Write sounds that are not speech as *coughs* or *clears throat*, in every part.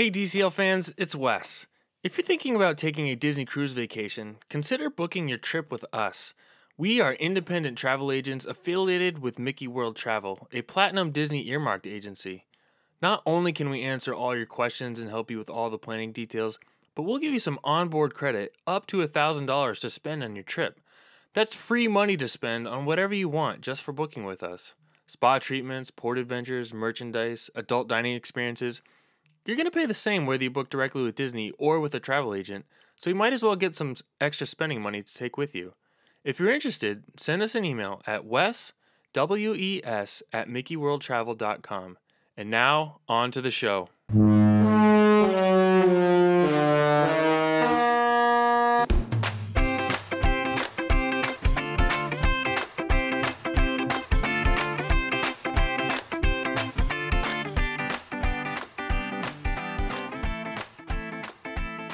Hey, DCL fans, it's Wes. If you're thinking about taking a Disney cruise vacation, consider booking your trip with us. We are independent travel agents affiliated with Mickey World Travel, a platinum Disney earmarked agency. Not only can we answer all your questions and help you with all the planning details, but we'll give you some onboard credit up to $1,000 to spend on your trip. That's free money to spend on whatever you want just for booking with us. Spa treatments, port adventures, merchandise, adult dining experiences. You're going to pay the same whether you book directly with Disney or with a travel agent, so you might as well get some extra spending money to take with you. If you're interested, send us an email at wes, W-E-S, at mickeyworldtravel.com. And now, on to the show.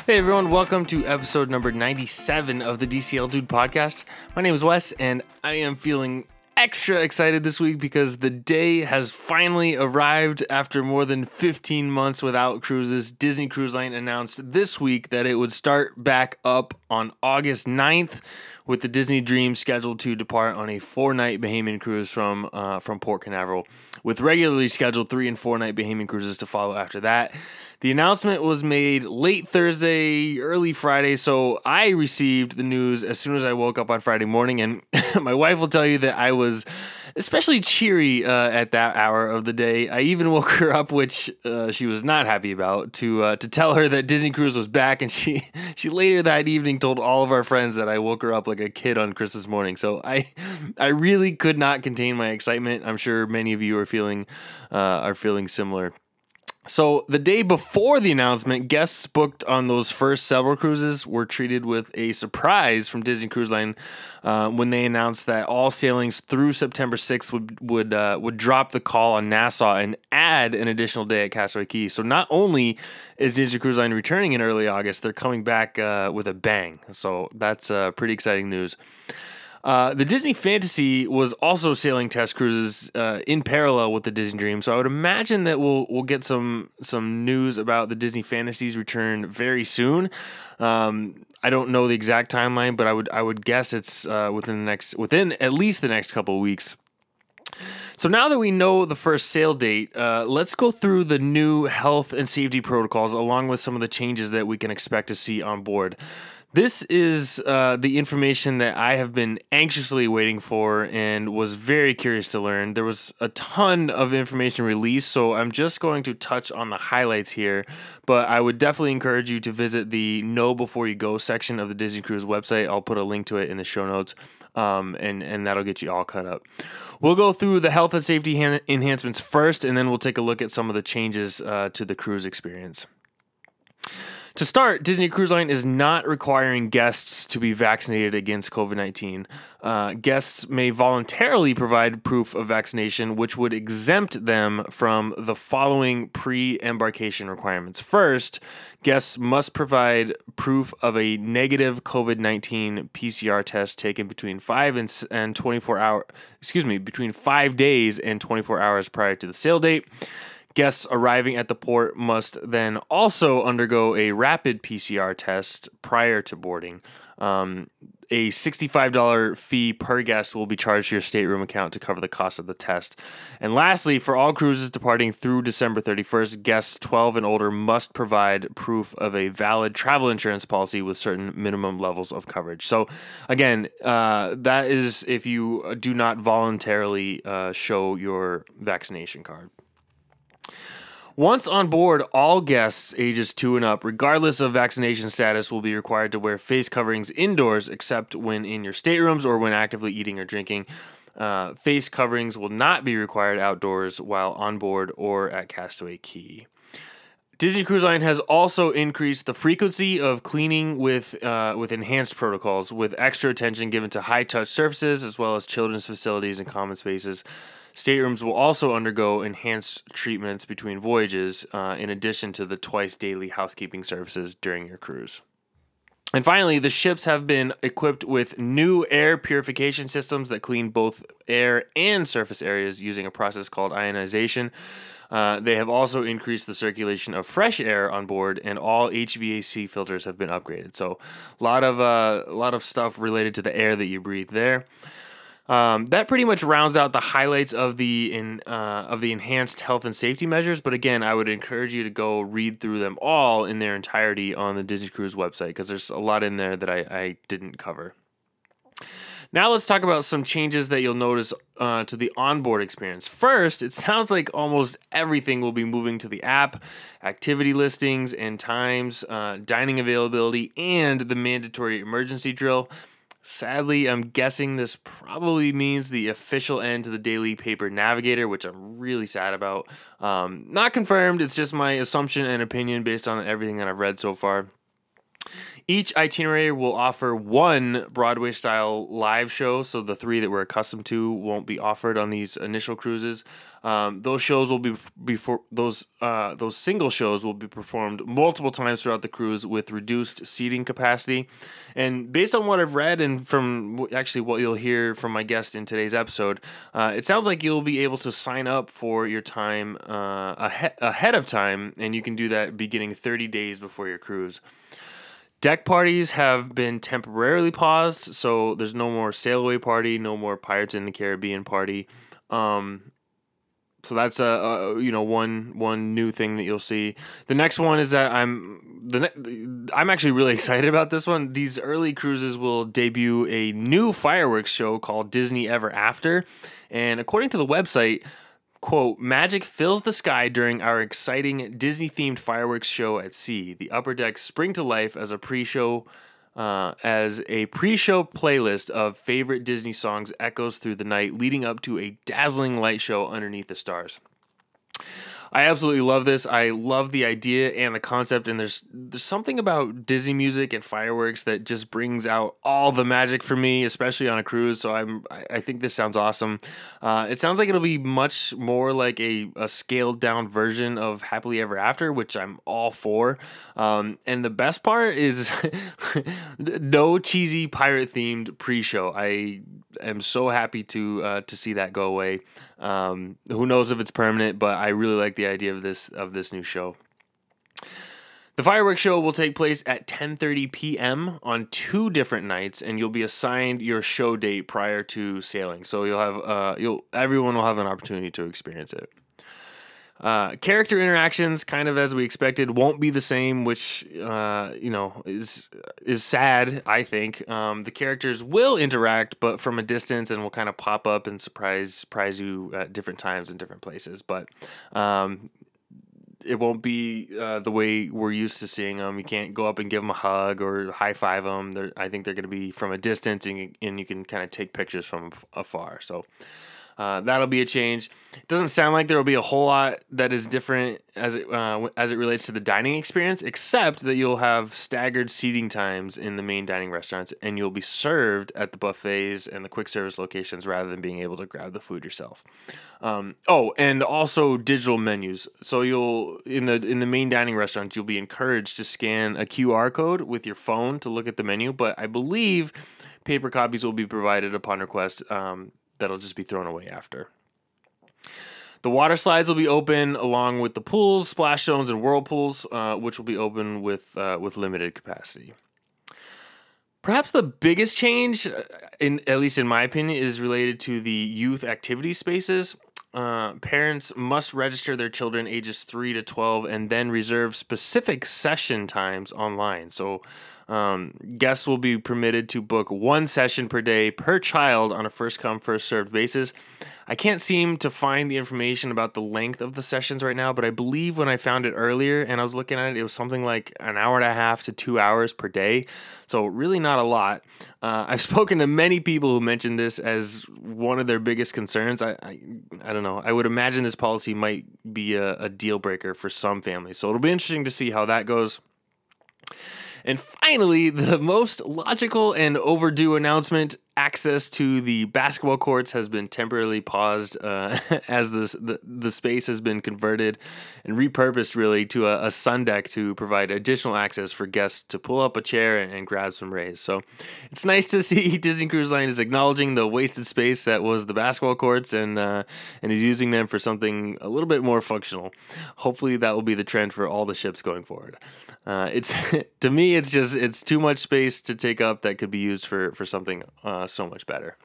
Hey everyone, welcome to episode number 97 of the DCL Dude podcast. My name is Wes, and I am feeling extra excited this week because the day has finally arrived after more than 15 months without cruises. Disney Cruise Line announced this week that it would start back up on August 9th with the Disney Dream scheduled to depart on a four-night Bahamian cruise from uh, from Port Canaveral, with regularly scheduled three and four-night Bahamian cruises to follow after that. The announcement was made late Thursday, early Friday, so I received the news as soon as I woke up on Friday morning. And *laughs* my wife will tell you that I was especially cheery uh, at that hour of the day. I even *laughs* woke her up, which uh, she was not happy about, to uh, to tell her that Disney Cruise was back. And she *laughs* she later that evening told all of our friends that I woke her up like a kid on Christmas morning. So I *laughs* I really could not contain my excitement. I'm sure many of you are feeling uh, are feeling similar. So, the day before the announcement, guests booked on those first several cruises were treated with a surprise from Disney Cruise Line uh, when they announced that all sailings through September 6th would would uh, would drop the call on Nassau and add an additional day at Castaway Cay. So, not only is Disney Cruise Line returning in early August, they're coming back uh, with a bang. So, that's uh, pretty exciting news. Uh, the Disney Fantasy was also sailing test cruises uh, in parallel with the Disney Dream, so I would imagine that we'll we'll get some some news about the Disney Fantasy's return very soon. Um, I don't know the exact timeline, but I would I would guess it's uh, within the next within at least the next couple of weeks. So now that we know the first sail date, uh, let's go through the new health and safety protocols along with some of the changes that we can expect to see on board. This is uh, the information that I have been anxiously waiting for and was very curious to learn. There was a ton of information released, so I'm just going to touch on the highlights here. But I would definitely encourage you to visit the Know Before You Go section of the Disney Cruise website. I'll put a link to it in the show notes. Um, and and that'll get you all cut up. We'll go through the health and safety han- enhancements first, and then we'll take a look at some of the changes uh, to the cruise experience. To start, Disney Cruise Line is not requiring guests to be vaccinated against COVID 19. Uh, guests may voluntarily provide proof of vaccination, which would exempt them from the following pre embarkation requirements. First, guests must provide proof of a negative COVID 19 PCR test taken between 5 and, and 24 hours, excuse me, between 5 days and 24 hours prior to the sail date. Guests arriving at the port must then also undergo a rapid PCR test prior to boarding. Um, a $65 fee per guest will be charged to your stateroom account to cover the cost of the test. And lastly, for all cruises departing through December 31st, guests 12 and older must provide proof of a valid travel insurance policy with certain minimum levels of coverage. So, again, uh, that is if you do not voluntarily uh, show your vaccination card. Once on board, all guests ages two and up, regardless of vaccination status, will be required to wear face coverings indoors except when in your staterooms or when actively eating or drinking. Uh, face coverings will not be required outdoors while on board or at Castaway Cay. Disney Cruise Line has also increased the frequency of cleaning with uh, with enhanced protocols, with extra attention given to high touch surfaces as well as children's facilities and common spaces. Staterooms will also undergo enhanced treatments between voyages, uh, in addition to the twice daily housekeeping services during your cruise. And finally, the ships have been equipped with new air purification systems that clean both air and surface areas using a process called ionization. Uh, they have also increased the circulation of fresh air on board, and all HVAC filters have been upgraded. So, a lot of uh, a lot of stuff related to the air that you breathe there. Um, that pretty much rounds out the highlights of the in uh, of the enhanced health and safety measures. But again, I would encourage you to go read through them all in their entirety on the Disney Cruise website because there's a lot in there that I, I didn't cover. Now let's talk about some changes that you'll notice uh, to the onboard experience. First, it sounds like almost everything will be moving to the app, activity listings and times, uh, dining availability, and the mandatory emergency drill. Sadly, I'm guessing this probably means the official end to the daily paper navigator, which I'm really sad about. Um, not confirmed, it's just my assumption and opinion based on everything that I've read so far. Each itinerary will offer one Broadway style live show, so the three that we're accustomed to won't be offered on these initial cruises. Um, those shows will be before those uh, those single shows will be performed multiple times throughout the cruise with reduced seating capacity. And based on what I've read and from actually what you'll hear from my guest in today's episode, uh, it sounds like you'll be able to sign up for your time uh, ahead ahead of time, and you can do that beginning 30 days before your cruise. Deck parties have been temporarily paused, so there's no more sail away party, no more Pirates in the Caribbean party. Um, so that's a, a, you know one one new thing that you'll see. The next one is that I'm the ne- I'm actually really *laughs* excited about this one. These early cruises will debut a new fireworks show called Disney Ever After, and according to the website, quote, magic fills the sky during our exciting Disney themed fireworks show at sea. The upper decks spring to life as a pre show. Uh, as a pre show playlist of favorite Disney songs echoes through the night, leading up to a dazzling light show underneath the stars. I absolutely love this. I love the idea and the concept, and there's there's something about Disney music and fireworks that just brings out all the magic for me, especially on a cruise. So I'm I think this sounds awesome. Uh, it sounds like it'll be much more like a, a scaled down version of Happily Ever After, which I'm all for. Um, and the best part is *laughs* no cheesy pirate themed pre show. I am so happy to uh, to see that go away. Um, who knows if it's permanent, but I really like the idea of this of this new show. The fireworks show will take place at 10:30 p.m. on two different nights, and you'll be assigned your show date prior to sailing. So you'll have uh, you'll everyone will have an opportunity to experience it. Uh, character interactions, kind of as we expected, won't be the same, which uh, you know is is sad. I think um, the characters will interact, but from a distance, and will kind of pop up and surprise surprise you at different times in different places. But um, it won't be uh, the way we're used to seeing them. You can't go up and give them a hug or high five them. They're, I think they're going to be from a distance, and, and you can kind of take pictures from afar. So. Uh, that'll be a change. It doesn't sound like there will be a whole lot that is different as it uh, as it relates to the dining experience, except that you'll have staggered seating times in the main dining restaurants, and you'll be served at the buffets and the quick service locations rather than being able to grab the food yourself. Um, oh, and also digital menus. So you'll in the in the main dining restaurants, you'll be encouraged to scan a QR code with your phone to look at the menu, but I believe paper copies will be provided upon request. Um, that'll just be thrown away after. The water slides will be open along with the pools, splash zones, and whirlpools, uh, which will be open with uh, with limited capacity. Perhaps the biggest change, uh, in at least in my opinion, is related to the youth activity spaces. Uh, parents must register their children ages 3 to 12 and then reserve specific session times online. So, um, guests will be permitted to book one session per day per child on a first come, first served basis. I can't seem to find the information about the length of the sessions right now, but I believe when I found it earlier and I was looking at it, it was something like an hour and a half to two hours per day. So, really not a lot. Uh, I've *laughs* spoken to many people who mentioned this as one of their biggest concerns. I, I, I don't know. I would imagine this policy might be a, a deal breaker for some families. So, it'll be interesting to see how that goes. And finally, the most logical and overdue announcement access to the basketball courts has been temporarily paused uh, *laughs* as this, the, the space has been converted and repurposed really to a, a, sun deck to provide additional access for guests to pull up a chair and, and grab some rays. So it's nice to *laughs* see Disney Cruise Line is acknowledging the wasted space that was the basketball courts and uh, and is using them for something a little bit more functional. Hopefully that will be the trend for all the ships going forward. Uh, it's *laughs* to me, it's just it's too much space to take up that could be used for for something so much better.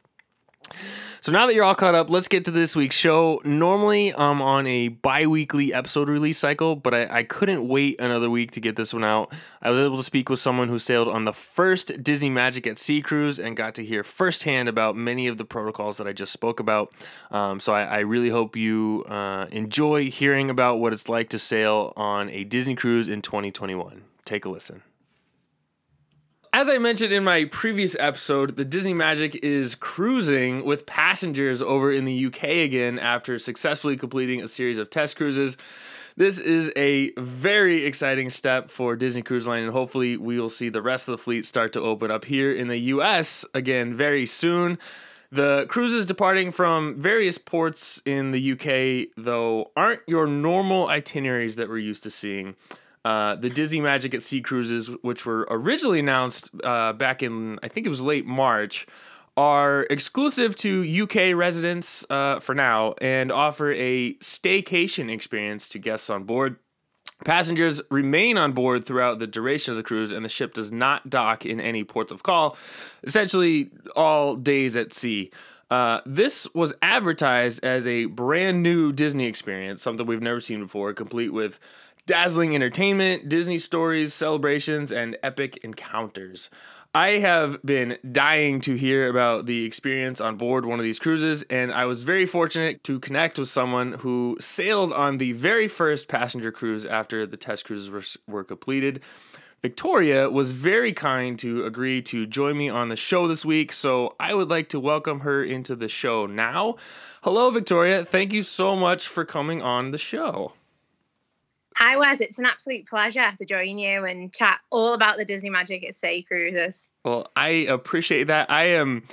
So now that you're all caught up, let's get to this week's show. Normally, I'm on a bi weekly episode release cycle, but I, I, couldn't wait another week to get this one out. I was able to speak with someone who sailed on the first Disney Magic at Sea cruise and got to hear firsthand about many of the protocols that I just spoke about. Um, so I, I, really hope you uh, enjoy hearing about what it's like to sail on a Disney cruise in 2021. Take a listen. As I mentioned in my previous episode, the Disney Magic is cruising with passengers over in the UK again after successfully completing a series of test cruises. This is a very exciting step for Disney Cruise Line, and hopefully, we will see the rest of the fleet start to open up here in the US again very soon. The cruises departing from various ports in the UK, though, aren't your normal itineraries that we're used to seeing. Uh, the Disney Magic at Sea cruises, which were originally announced uh, back in, I think it was late March, are exclusive to UK residents uh, for now and offer a staycation experience to guests on board. Passengers remain on board throughout the duration of the cruise, and the ship does not dock in any ports of call, essentially all days at sea. Uh, this was advertised as a brand new Disney experience, something we've never seen before, complete with dazzling entertainment, Disney stories, celebrations, and epic encounters. I have been dying to hear about the experience on board one of these cruises, and I was very fortunate to connect with someone who sailed on the very first passenger cruise after the test cruises were, were completed. Victoria was very kind to agree to join me on the show this week, so I would like to welcome her into the show now. Hello, Victoria. Thank you so much for coming on the show. Hi, Wes. It's an absolute pleasure to join you and chat all about the Disney Magic at Sea Cruises. Well, I appreciate that. I am.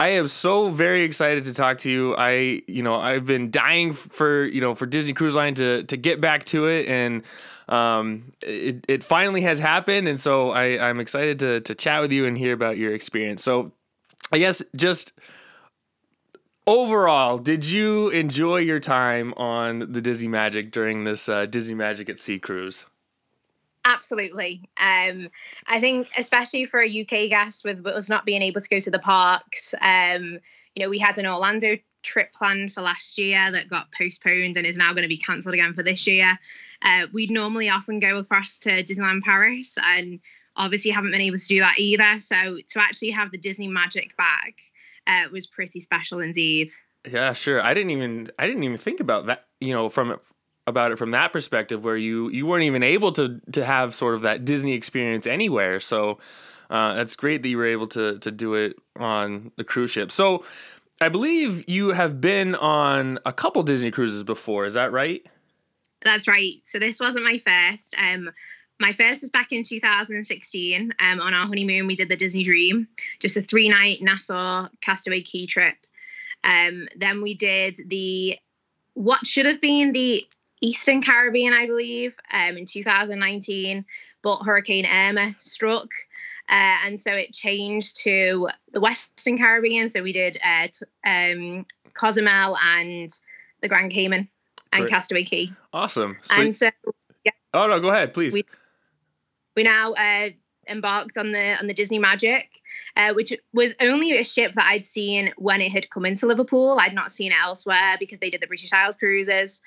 I am so very excited to talk to you. I, you know, I've been dying for, you know, for Disney Cruise Line to to get back to it, and um, it it finally has happened, and so I I'm excited to to chat with you and hear about your experience. So, I guess just overall, did you enjoy your time on the Disney Magic during this uh, Disney Magic at Sea cruise? Absolutely. Um, I think, especially for a UK guest with us not being able to go to the parks, um, you know, we had an Orlando trip planned for last year that got postponed and is now going to be cancelled again for this year. Uh, we'd normally often go across to Disneyland Paris and obviously haven't been able to do that either. So to actually have the Disney Magic back uh, was pretty special indeed. Yeah, sure. I didn't even I didn't even think about that. You know, from about it from that perspective, where you you weren't even able to to have sort of that Disney experience anywhere. So uh, that's great that you were able to to do it on the cruise ship. So I believe you have been on a couple Disney cruises before. Is that right? That's right. So this wasn't my first. Um, my first was back in 2016. Um, on our honeymoon, we did the Disney Dream, just a three night Nassau Castaway Cay trip. Um, then we did the what should have been the Eastern Caribbean, I believe, um, in 2019, but Hurricane Irma struck. Uh, and so it changed to the Western Caribbean. So we did uh, t- um, Cozumel and the Grand Cayman and Great. Castaway Cay. Awesome. So and so, yeah. Oh no, go ahead, please. We, we now uh, embarked on the on the Disney Magic, uh, which was only a ship that I'd seen when it had come into Liverpool. I'd not seen it elsewhere because they did the British Isles cruises.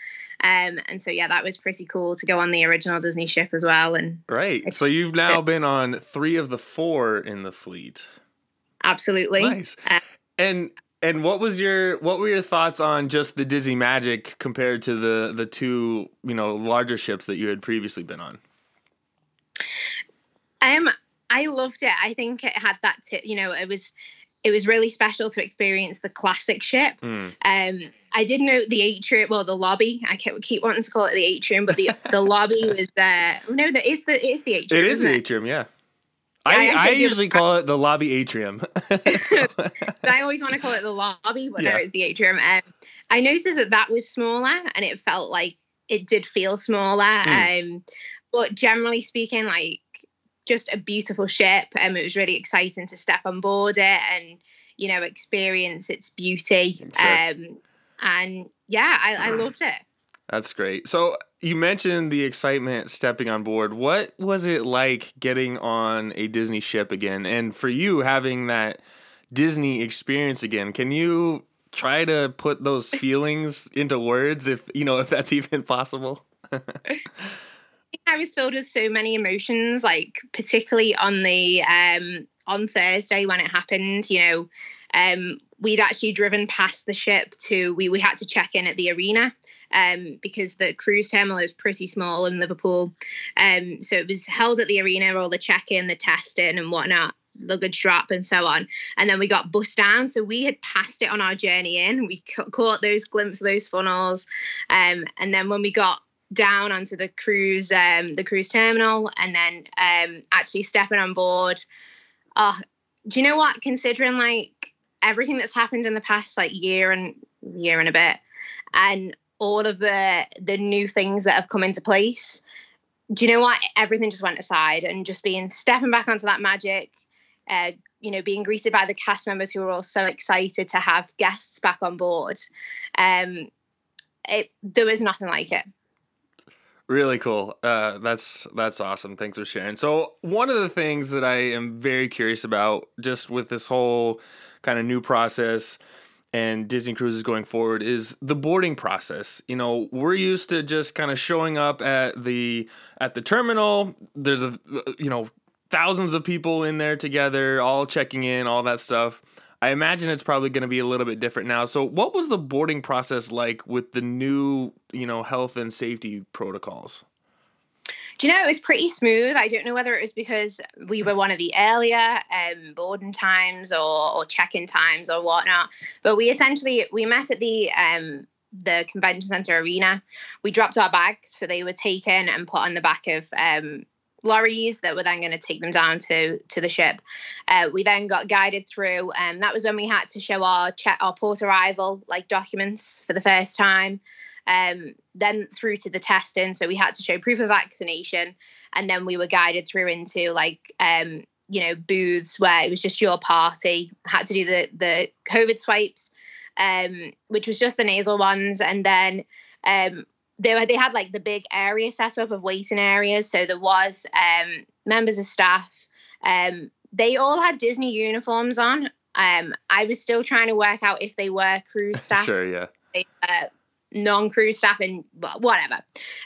Um, and so yeah, that was pretty cool to go on the original Disney ship as well. And right, so you've now been on three of the four in the fleet. Absolutely nice. Uh, and and what was your what were your thoughts on just the Disney Magic compared to the the two you know larger ships that you had previously been on? Um, I loved it. I think it had that tip. You know, it was it was really special to experience the classic ship. Mm. Um, I did note the atrium, well, the lobby. I keep, keep wanting to call it the atrium, but the the lobby *laughs* was there. No, that is the it is the atrium. It is the it? atrium, yeah. I, I I usually call it the lobby atrium. *laughs* *laughs* So- I always want to call it the lobby, but Yeah. no, it's the atrium. Um, I noticed that that was smaller, and it felt like it did feel smaller. Mm. Um, but generally speaking, like just a beautiful ship. Um, it was really exciting to step on board it and you know experience its beauty. Sure. Um, and yeah, I, I loved it. That's great. So you mentioned the excitement stepping on board. What was it like getting on a Disney ship again? And for you having that Disney experience again, can you try to put those *laughs* feelings into words if you know if that's even possible? *laughs* I was filled with so many emotions, like particularly on the um on Thursday when it happened, you know, um we'd actually driven past the ship to we we had to check in at the arena um because the cruise terminal is pretty small in Liverpool. Um so it was held at the arena, all the check-in, the testing and whatnot luggage drop and so on and then we got bussed down so we had passed it on our journey in we ca- caught those glimpses of those funnels um and then when we got down onto the cruise um the cruise terminal and then um actually stepping on board. Oh do you know what? Considering like everything that's happened in the past like year and year and a bit and all of the the new things that have come into place do you know what? Everything just went aside and just being stepping back onto that magic uh you know being greeted by the cast members who were all so excited to have guests back on board um it there was nothing like it Really cool. Uh, that's that's awesome. Thanks for sharing. So one of the things that I am very curious about, just with this whole kind of new process and Disney cruises going forward, is the boarding process. You know, we're used to just kind of showing up at the at the terminal. There's a you know thousands of people in there together, all checking in, all that stuff. I imagine it's probably going to be a little bit different now. So, what was the boarding process like with the new, you know, health and safety protocols? Do you know it was pretty smooth? I don't know whether it was because we were one of the earlier um, boarding times or, or check-in times or whatnot. But we essentially we met at the um, the convention center arena. We dropped our bags, so they were taken and put on the back of um, lorries that were then going to take them down to to the ship. Uh, we then got guided through, and that was when we had to show our check our port arrival like documents for the first time um, then through to the testing. So we had to show proof of vaccination, and then we were guided through into like um, you know booths where it was just your party. Had to do the the COVID swipes, um, which was just the nasal ones, and then um, they were, they had like the big area set up of waiting areas. So there was um, members of staff. Um, they all had Disney uniforms on. Um, I was still trying to work out if they were cruise *laughs* staff Sure, yeah. they, uh, non-cruise staff and whatever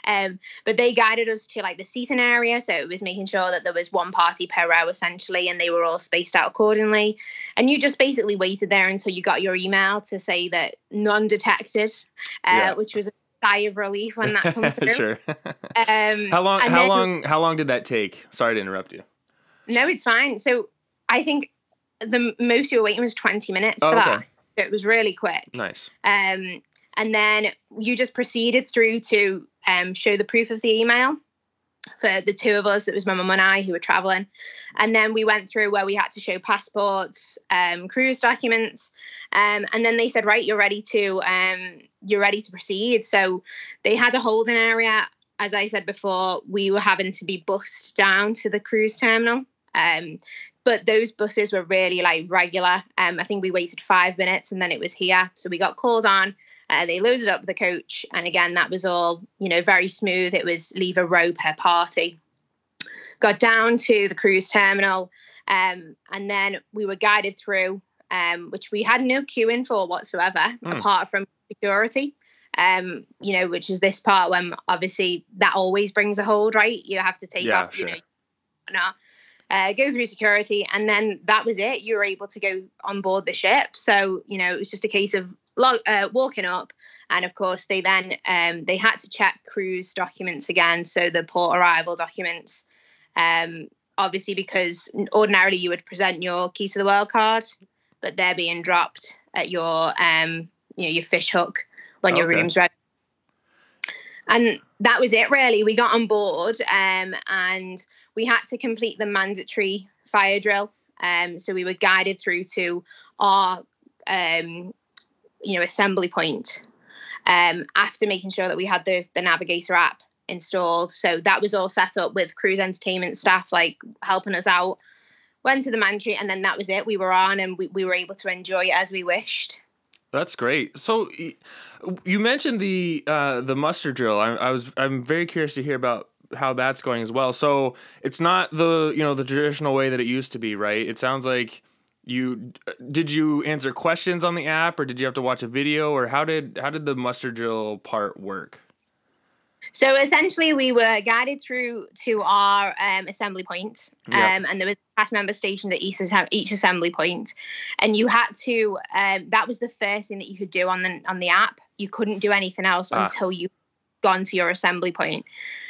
um but they guided us to like the seating area so it was making sure that there was one party per row essentially and they were all spaced out accordingly and you just basically waited there until you got your email to say that non-detected uh, Yeah. which was a sigh of relief when that came *laughs* through sure. *laughs* um how long? How then- long? How long did that take? Sorry to interrupt you. no it's fine so i think the most you were waiting was 20 minutes Oh, for okay. that so it was really quick Nice. Um, and then you just proceeded through to um, show the proof of the email for the two of us. It was my mum and I who were traveling. And then we went through where we had to show passports, um, cruise documents. Um, and then they said, right, you're ready to um, you're ready to proceed. So they had a holding area. As I said before, we were having to be bussed down to the cruise terminal. Um, but those buses were really like regular. Um, I think we waited five minutes and then it was here. So we got called on. Uh, they loaded up the coach, and again, that was all you know, very smooth. It was leave a row per party. Got down to the cruise terminal, um, and then we were guided through, um, which we had no queue in for whatsoever, Mm. apart from security. Um, you know, which is this part when obviously that always brings a hold, right? You have to take Yeah, off, you sure. know, whatnot, uh, go through security, and then that was it. You were able to go on board the ship. So you know, it was just a case of log- uh, walking up, and of course they then um, they had to check cruise documents again, so the port arrival documents. Um, obviously, because ordinarily you would present your key to the world card, but they're being dropped at your um, you know your fish hook when your room's ready. And that was it, really. We got on board um, and we had to complete the mandatory fire drill. Um, so we were guided through to our, um, you know, assembly point um, after making sure that we had the the Navigator app installed. So that was all set up with cruise entertainment staff like helping us out. Went to the mantry and then that was it. We were on and we, we were able to enjoy it as we wished. That's great. So you mentioned the uh, the muster drill. I, I was I'm very curious to hear about how that's going as well. So it's not the you know the traditional way that it used to be, right? It sounds like you did you answer questions on the app or did you have to watch a video or how did how did the muster drill part work? So essentially, we were guided through to our um, assembly point, um, yep. and there was a cast member stationed at each, each assembly point, and you had to. Um, that was the first thing that you could do on the on the app. You couldn't do anything else ah. until you gone to your assembly point.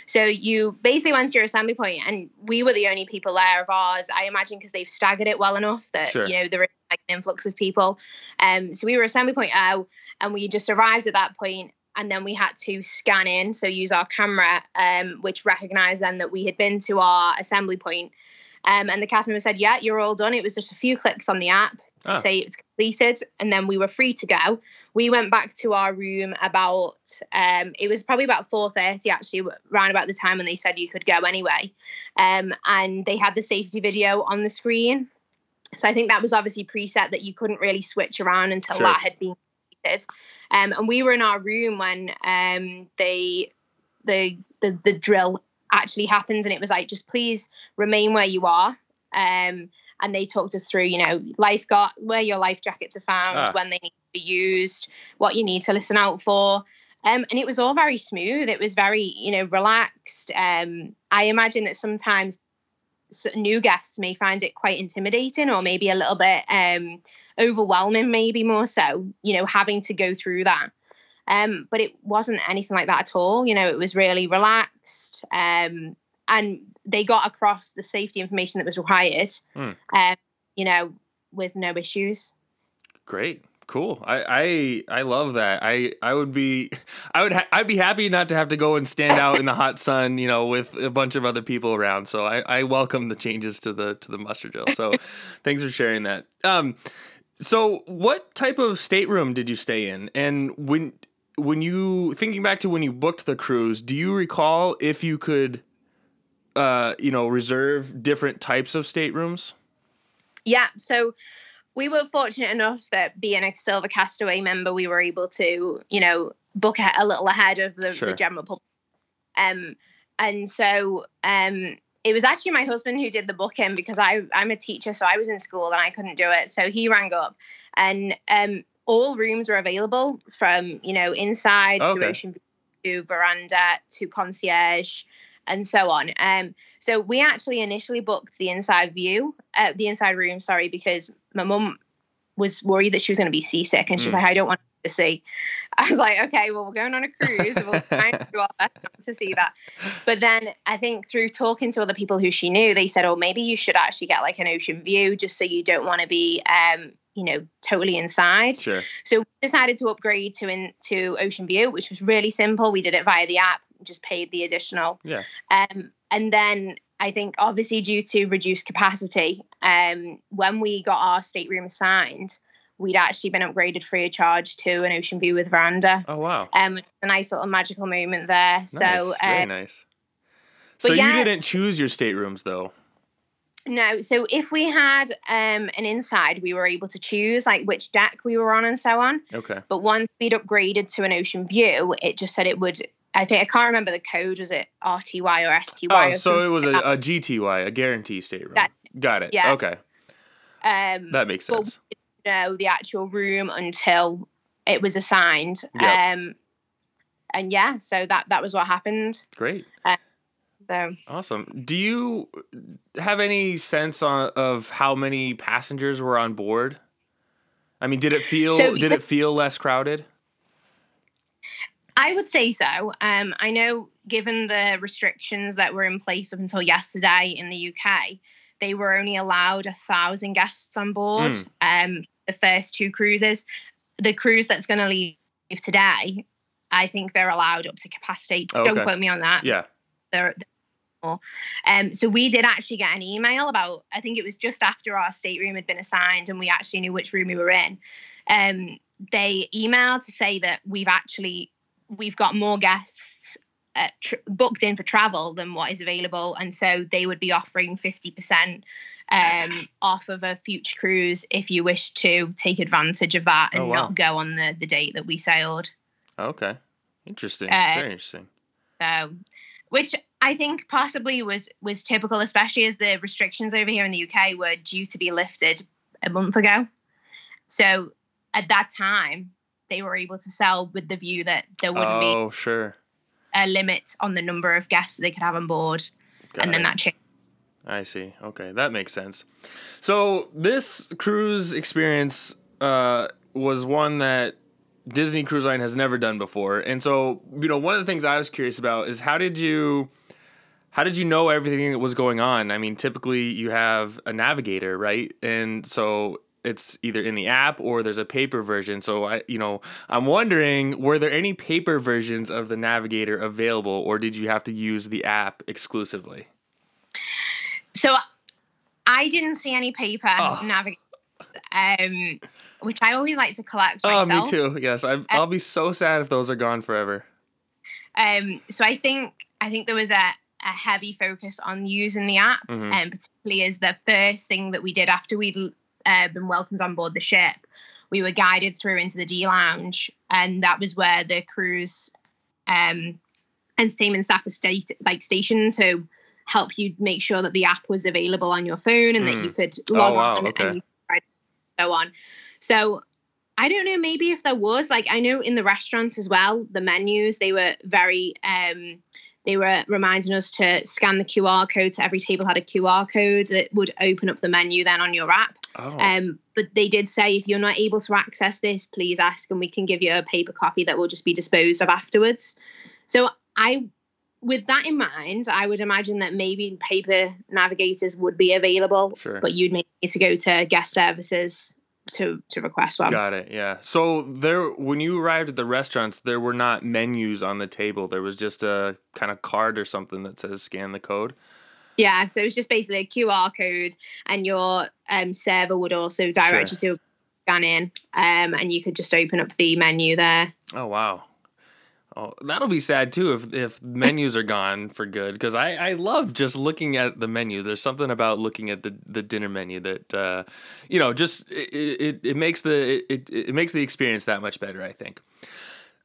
So you basically went to your assembly point, and we were the only people there of ours. I imagine because they've staggered it well enough that sure. you know there is like an influx of people. Um, so we were assembly point out, and we just arrived at that point, and then we had to scan in, so use our camera, um, which recognised then that we had been to our assembly point. Um, and the customer said, "Yeah, you're all done." It was just a few clicks on the app to oh. say it's completed, and then we were free to go. We went back to our room about um, it was probably about four thirty actually, around about the time when they said you could go anyway. Um, and they had the safety video on the screen, so I think that was obviously preset that you couldn't really switch around until sure. that had been completed. Um, and we were in our room when um, they the, the the drill actually happened, and it was like, just please remain where you are. Um, and they talked us through, you know, life got where your life jackets are found, ah. when they need to be used, what you need to listen out for. Um, and it was all very smooth. It was very, you know, relaxed. Um, I imagine that sometimes new guests may find it quite intimidating or maybe a little bit um, overwhelming, maybe more so, you know, having to go through that. Um, but it wasn't anything like that at all. You know, it was really relaxed. Um, and they got across the safety information that was required, mm. um, you know, with no issues. Great. Cool. I, I I love that. I I would be *laughs* I would ha- I'd be happy not to have to go and stand out in the hot sun, you know, with a bunch of other people around. So I, I welcome the changes to the to the muster drill. So *laughs* thanks for sharing that. Um so what type of stateroom did you stay in? And when when you thinking back to when you booked the cruise, do you recall if you could uh, you know, reserve different types of staterooms? Yeah. So we were fortunate enough that being a Silver Castaway member, we were able to, you know, book a little ahead of the, sure. the general public. Um, and so um, it was actually my husband who did the booking because I I'm a teacher, so I was in school and I couldn't do it. So he rang up, and um, all rooms are available from you know inside okay. to ocean view to veranda to concierge and so on. Um, so we actually initially booked the inside view, uh, the inside room, sorry, because my mum was worried that she was going to be seasick, and she's mm. like, "I don't want to see." *laughs* I was like, "Okay, well, we're going on a cruise. We'll *laughs* try and do our best to see that." But then I think through talking to other people who she knew, they said, "Oh, maybe you should actually get like an ocean view, just so you don't want to be." Um, you know, totally inside. Sure. So we decided to upgrade to in to Ocean View, which was really simple. We did it via the app just paid the additional. Yeah. Um, and then I think obviously due to reduced capacity, um, when we got our stateroom assigned, we'd actually been upgraded free of charge to an ocean view with veranda. Oh wow! Um, it's a nice little magical moment there. Nice. So very um, nice. So yeah, you didn't choose your staterooms though. No, so if we had um, an inside, we were able to choose like which deck we were on and so on. Okay. But once we'd upgraded to an ocean view, it just said it would I think I can't remember the code. Was it RTY or STY? Oh, so it was a, a, GTY, a guarantee stateroom. That, Got it. Yeah. Okay. Um, that makes sense. know the actual room until it was assigned. Yep. Um, and yeah, so that that was what happened. Great. Uh, so awesome. Do you have any sense on, of how many passengers were on board? I mean, did it feel so, did it feel less crowded? I would say so. Um, I know, given the restrictions that were in place up until yesterday in the UK, they were only allowed a thousand guests on board. Mm. Um, the first two cruises, the cruise that's going to leave today, I think they're allowed up to capacity. Oh, okay. Don't quote me on that. Yeah. They're. Um, so we did actually get an email about, I think it was just after our stateroom had been assigned and we actually knew which room we were in. Um, they emailed to say that we've actually we've got more guests uh, tr- booked in for travel than what is available, and so they would be offering fifty percent um, off of a future cruise if you wish to take advantage of that and Oh, wow. not go on the the date that we sailed. Okay. Interesting. Uh, Very interesting. So, which I think possibly was was typical, especially as the restrictions over here in the UK were due to be lifted a month ago. So at that time, they were able to sell with the view that there wouldn't Oh, sure. be a limit on the number of guests they could have on board, Got and then that changed. I see. Okay, that makes sense. So this cruise experience uh, was one that Disney Cruise Line has never done before, and so you know one of the things I was curious about is how did you how did you know everything that was going on? I mean, typically you have a navigator, right? And so it's either in the app or there's a paper version. So I, you know, I'm wondering, were there any paper versions of the navigator available, or did you have to use the app exclusively? So I didn't see any paper Oh. navigation, um, which I always like to collect Oh, myself. me too. Yes, I, I'll be so sad if those are gone forever. Um, so I think I think there was a, a heavy focus on using the app, and particularly as the first thing that we did after we'd uh, been welcomed on board the ship, we were guided through into the D lounge, and that was where the cruise um, entertainment staff was state like stationed to help you make sure that the app was available on your phone and that Mm. you could Oh, log wow, on okay. and you could write so on. So I don't know, maybe if there was, like I know in the restaurants as well, the menus, they were very um they were reminding us to scan the QR code. So every table had a QR code that would open up the menu then on your app. Oh, Um, but they did say if you're not able to access this, please ask and we can give you a paper copy that will just be disposed of afterwards. So I with that in mind, I would imagine that maybe paper navigators would be available, sure. but you'd need to go to guest services to to request one. Got it. Yeah. So there, when you arrived at the restaurants, there were not menus on the table. There was just a kind of card or something that says "scan the code." Yeah, so it was just basically a QR code, and your um, server would also direct you to scan in, um, and you could just open up the menu there. Oh wow. Oh, that'll be sad too if if menus are gone for good because I I love just looking at the menu. There's something about looking at the the dinner menu that uh, you know just it, it, it makes the it, it makes the experience that much better. I think.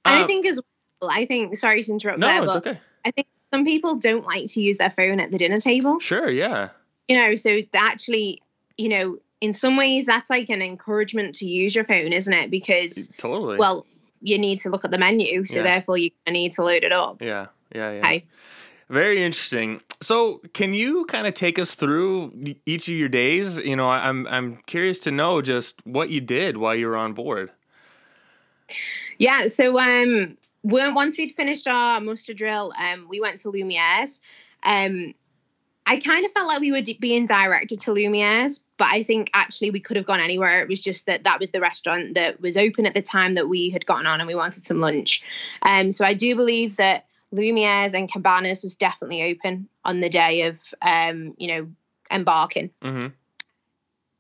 And I Uh, think as well, I think sorry to interrupt no, there, it's but okay. I think some people don't like to use their phone at the dinner table. Sure. Yeah. You know, so actually, you know, in some ways that's like an encouragement to use your phone, isn't it? Because Totally. well, you need to look at the menu, so Yeah. therefore you're need to load it up. Yeah. Yeah. Yeah. Okay. Very interesting. So, can you kind of take us through each of your days? You know, I'm I'm curious to know just what you did while you were on board. Yeah, so um once we'd finished our muster drill, um we went to Lumiere's. Um I kind of felt like we were being directed to Lumiere's, but I think actually we could have gone anywhere. It was just that that was the restaurant that was open at the time that we had gotten on and we wanted some lunch. Um so I do believe that Lumiere's and Cabanas was definitely open on the day of um you know embarking. Mm-hmm.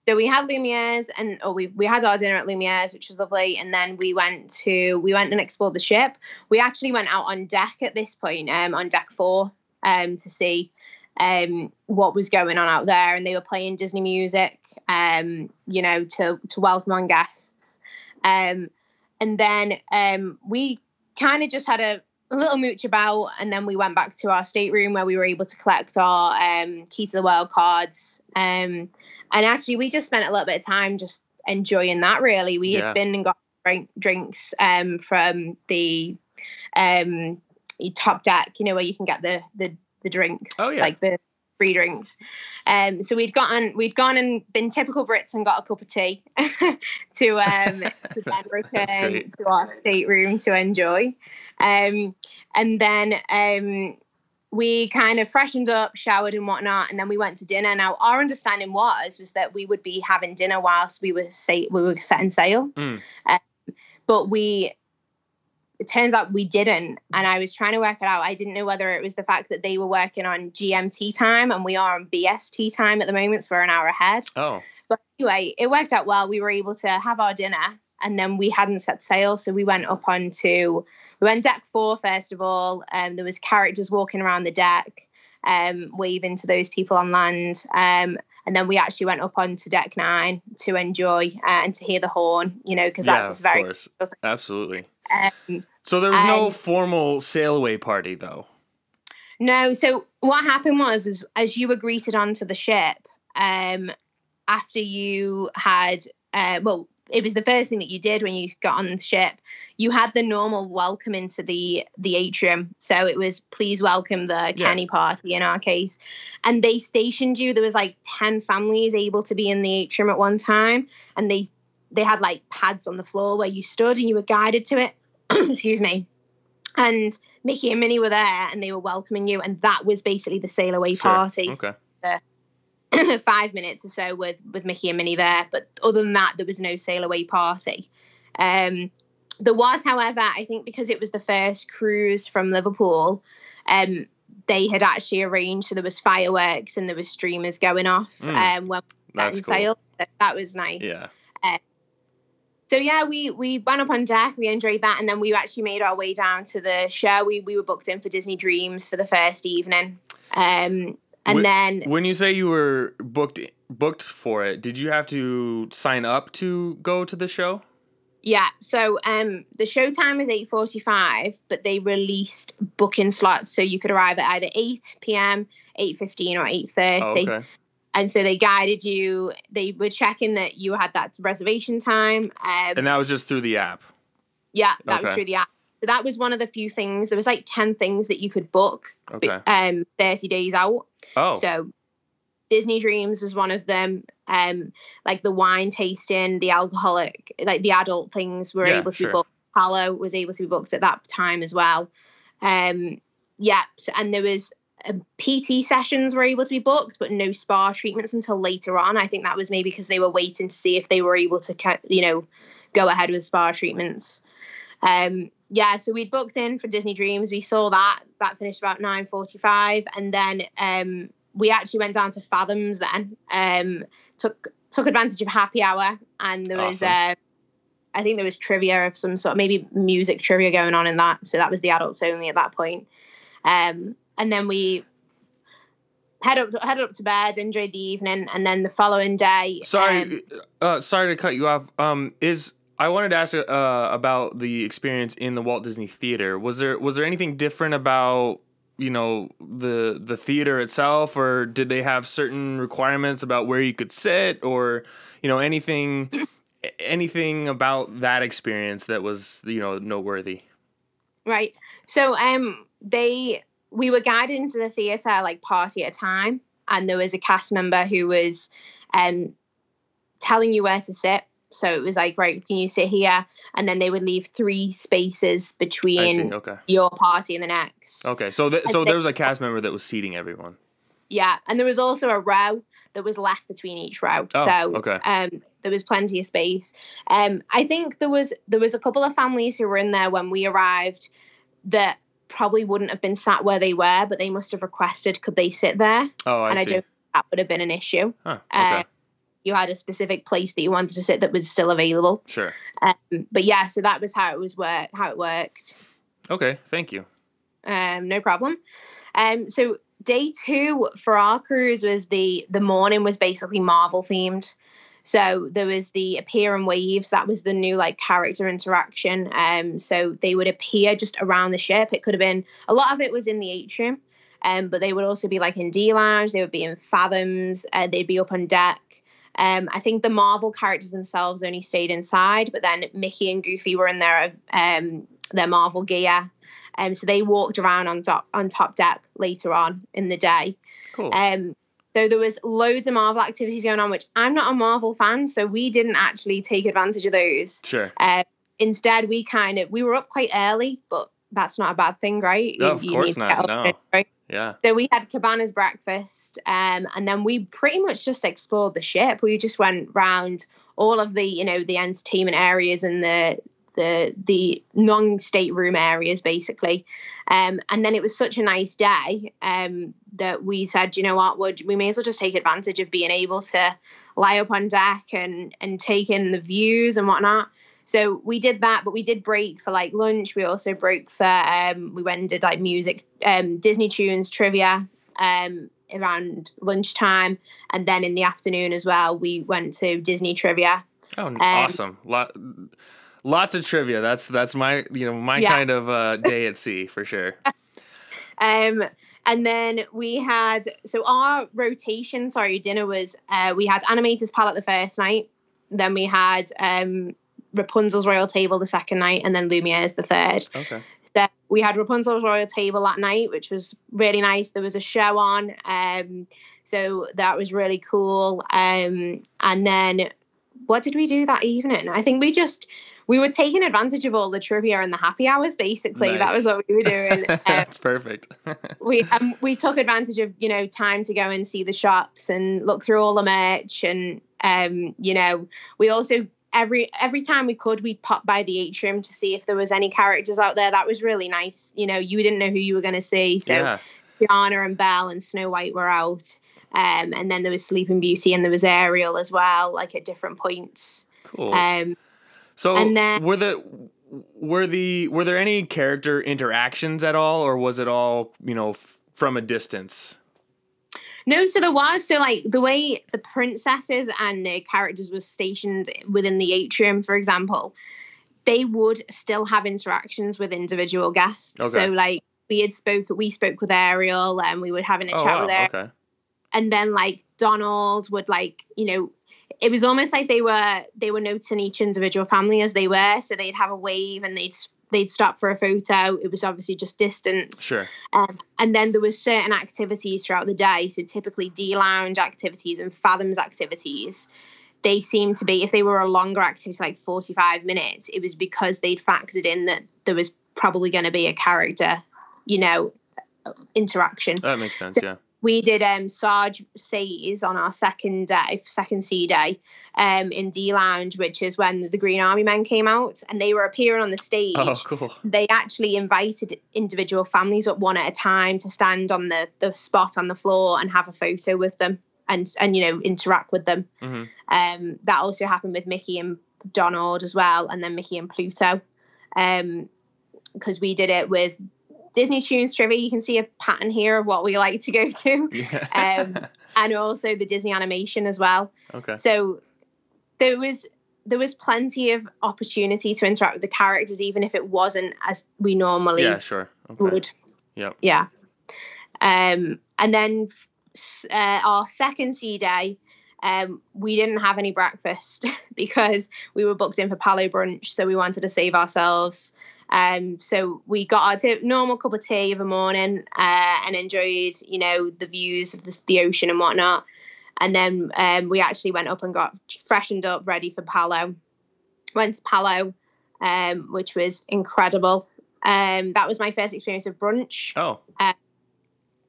So we had Lumiere's and or we we had our dinner at Lumiere's, which was lovely, and then we went to we went and explored the ship. We actually went out on deck at this point, um, on deck four, um, to see um what was going on out there, and they were playing Disney music, um, you know, to to welcome on guests, um, and then um we kind of just had a, a little mooch about, and then we went back to our stateroom where we were able to collect our um key to the world cards, um and actually we just spent a little bit of time just enjoying that really. We Yeah. had been and got drink, drinks um from the um top deck you know where you can get the the, the drinks Oh, yeah. like the free drinks um so we'd gotten we'd gone and been typical brits and got a cup of tea *laughs* to um to *laughs* then return to our stateroom to enjoy um and then um we kind of freshened up, showered and whatnot, and then we went to dinner. Now, our understanding was was that we would be having dinner whilst we were sa- we were setting sail, Mm. Um, but we it turns out we didn't. And I was trying to work it out. I didn't know whether it was the fact that they were working on GMT time and we are on BST time at the moment, so we're an hour ahead. Oh, But anyway, it worked out well. We were able to have our dinner and then we hadn't set sail. So we went up onto, we went deck four, first of all. Um, there was characters walking around the deck, um, waving to those people on land. Um, and then we actually went up onto deck nine to enjoy uh, and to hear the horn, you know, because that's yeah, just very course. Absolutely. um, So there was no Um, formal sail away party though. No, so what happened was, is as you were greeted onto the ship, um, after you had, uh, well, it was the first thing that you did when you got on the ship. You had the normal welcome into the the atrium. So it was please welcome the Yeah. Kenny party in our case, and they stationed you. There was like ten families able to be in the atrium at one time, and they they had like pads on the floor where you stood and you were guided to it. *clears throat* Excuse me. And Mickey and Minnie were there and they were welcoming you, and that was basically the sail away Sure. party. Okay. *coughs* Five minutes or so with with Mickey and Minnie there, but other than that, there was no sail away party. Um, there was, however, I think because it was the first cruise from Liverpool, um, they had actually arranged so there was fireworks and there was streamers going off Mm, um, when That's cool. sailed. So that was nice Yeah. so yeah, we we went up on deck, we enjoyed that, and then we actually made our way down to the show. We we were booked in for Disney Dreams for the first evening, um, and Wh- then When you say you were booked booked for it, did you have to sign up to go to the show? yeah, so um, the show time is eight forty five, but they released booking slots so you could arrive at either eight p.m., eight fifteen, or eight Oh, thirty. okay. And so they guided you. They were checking that you had that reservation time. Um, And that was just through the app. yeah, that was through the app. So that was one of the few things. There was like ten things that you could book Okay. um 30 days out Oh. so disney dreams was one of them um like the wine tasting the alcoholic like the adult things were Yeah, able to sure. be booked palo was able to be booked at that time as well um yeah so- and there was um, pt sessions were able to be booked but no spa treatments until later on i think that was maybe because they were waiting to see if they were able to you know go ahead with spa treatments um yeah so we'd booked in for disney dreams we saw that that finished about 9.45 and then um we actually went down to fathoms then um took took advantage of happy hour and there was Awesome. uh i think there was trivia of some sort maybe music trivia going on in that so that was the adults only at that point um and then we head up headed up to bed enjoyed the evening and then the following day Sorry, um, uh, sorry to cut you off. Um, is I wanted to ask uh, about the experience in the Walt Disney Theater. Was there was there anything different about you know the the theater itself, or did they have certain requirements about where you could sit, or you know anything anything about that experience that was you know noteworthy? Right. So um they we were guided into the theatre like party at a time and there was a cast member who was um telling you where to sit. So it was like, right, can you sit here? And then they would leave three spaces between Okay. your party and the next. Okay. So th- so think- there was a cast member that was seating everyone. Yeah. And there was also a row that was left between each row. Oh, so okay. um there was plenty of space. Um I think there was there was a couple of families who were in there when we arrived that probably wouldn't have been sat where they were, but they must have requested could they sit there? Oh, I and I see. don't think that would have been an issue. Huh, Uh, okay. You had a specific place that you wanted to sit that was still available. sure. Um, but yeah, so that was how it was work how it worked. Okay. Thank you. Um, no problem. Um, so day two for our cruise was the the morning was basically Marvel themed. So there was the appear and waves. That was the new like character interaction. Um, so they would appear just around the ship. It could have been a lot of it was in the atrium, um, but they would also be like in D lounge. They would be in fathoms. Uh, they'd be up on deck. Um, I think the Marvel characters themselves only stayed inside, but then Mickey and Goofy were in their um, their Marvel gear. Um, so they walked around on top on top deck later on in the day. Cool. Um, so there was loads of Marvel activities going on, which I'm not a Marvel fan, so we didn't actually take advantage of those. sure. Um, instead, we kind of we were up quite early, but that's not a bad thing, right? No, of course not, no. early, right? Yeah. So we had Cabana's breakfast, um, and then we pretty much just explored the ship. We just went round all of the, you know, the entertainment areas and the the the non stateroom areas basically um, and then it was such a nice day um, that we said you know what would we may as well just take advantage of being able to lie up on deck and and take in the views and whatnot so we did that but we did break for like lunch we also broke for um, we went and did like music um, disney tunes trivia um, around lunchtime and then in the afternoon as well we went to disney trivia Oh, awesome! Lot, lots of trivia. That's that's my you know my yeah. kind of uh, day at sea for sure. *laughs* um, and then we had so our rotation. Sorry, dinner was uh, we had Animator's Palette the first night. Then we had um, Rapunzel's Royal Table the second night, and then Lumiere's the third. Okay. So we had Rapunzel's Royal Table that night, which was really nice. There was a show on. Um, so that was really cool. Um, and then what did we do that evening? I think we just we were taking advantage of all the trivia and the happy hours. Basically, nice. that was what we were doing. *laughs* Um, That's perfect. *laughs* we um, we took advantage of you know time to go and see the shops and look through all the merch, and um, you know we also every every time we could we'd pop by the atrium to see if there was any characters out there. That was really nice. You know, you didn't know who you were going to see, so. Yeah. Tiana and Belle and Snow White were out. Um, and then there was Sleeping Beauty and there was Ariel as well, like at different points. Cool. Um, so and then were the were the were there any character interactions at all, or was it all you know f- from a distance? No, so there was so like the way the princesses and the characters were stationed within the atrium, for example, they would still have interactions with individual guests. Okay. So like we had spoke we spoke with Ariel and we were having a oh, chat wow. with her. Okay and then like Donald would like you know it was almost like they were they were noting each individual family as they were so they'd have a wave and they'd they'd stop for a photo it was obviously just distance. Sure. Um, and then there was certain activities throughout the day so typically d lounge activities and fathoms activities. They seemed to be if they were a longer activity like 45 minutes it was because they'd factored in that there was probably going to be a character you know interaction. That makes sense so, yeah we did um Sarge Says on our second day, second sea day, um, in D Lounge, which is when the Green Army Men came out and they were appearing on the stage. Oh, cool. They actually invited individual families up one at a time to stand on the, the spot on the floor and have a photo with them and and you know interact with them. Mm-hmm. Um, that also happened with Mickey and Donald as well, and then Mickey and Pluto. Um, because we did it with Disney Tunes trivia, you can see a pattern here of what we like to go *laughs* to. Yeah. um, and also the Disney animation as well. Okay. So there was there was plenty of opportunity to interact with the characters, even if it wasn't as we normally yeah, sure. Okay. would. Yeah. Yeah. Um, and then uh, our second sea day, um, we didn't have any breakfast *laughs* because we were booked in for Palo brunch, so we wanted to save ourselves. Um, so we got our t- normal cup of tea of the morning uh, and enjoyed, you know, the views of the, the ocean and whatnot. And then um, we actually went up and got freshened up, ready for Palo. Went to Palo, um, which was incredible. Um, that was my first experience of brunch. Oh. Uh,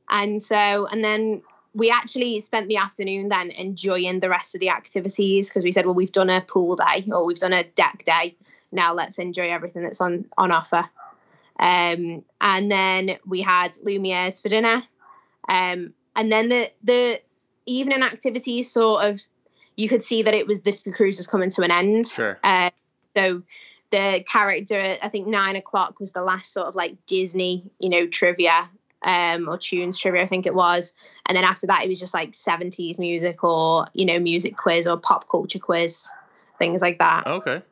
and so, and then we actually spent the afternoon then enjoying the rest of the activities because we said, well, we've done a pool day or we've done a deck day now let's enjoy everything that's on on offer. Um, and then we had Lumiere's for dinner. Um, and then the the evening activities sort of you could see that it was this the cruise was coming to an end. Sure. Uh, so the character, I think nine o'clock was the last sort of like Disney, you know, trivia um, or tunes trivia, I think it was. And then after that, it was just like 70s music or, you know, music quiz or pop culture quiz, things like that. Okay.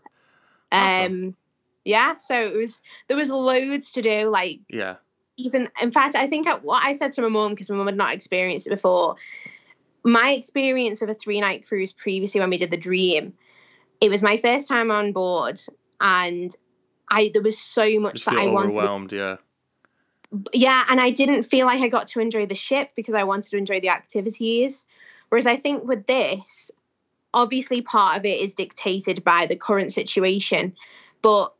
Awesome. Um, yeah, so it was there was loads to do. Like yeah, even in fact, I think I, what I said to my mom because my mom had not experienced it before. My experience of a three night cruise previously when we did the Dream, it was my first time on board, and I there was so much Just that I wanted. Overwhelmed, yeah. Yeah, and I didn't feel like I got to enjoy the ship because I wanted to enjoy the activities. Whereas I think with this, obviously part of it is dictated by the current situation, but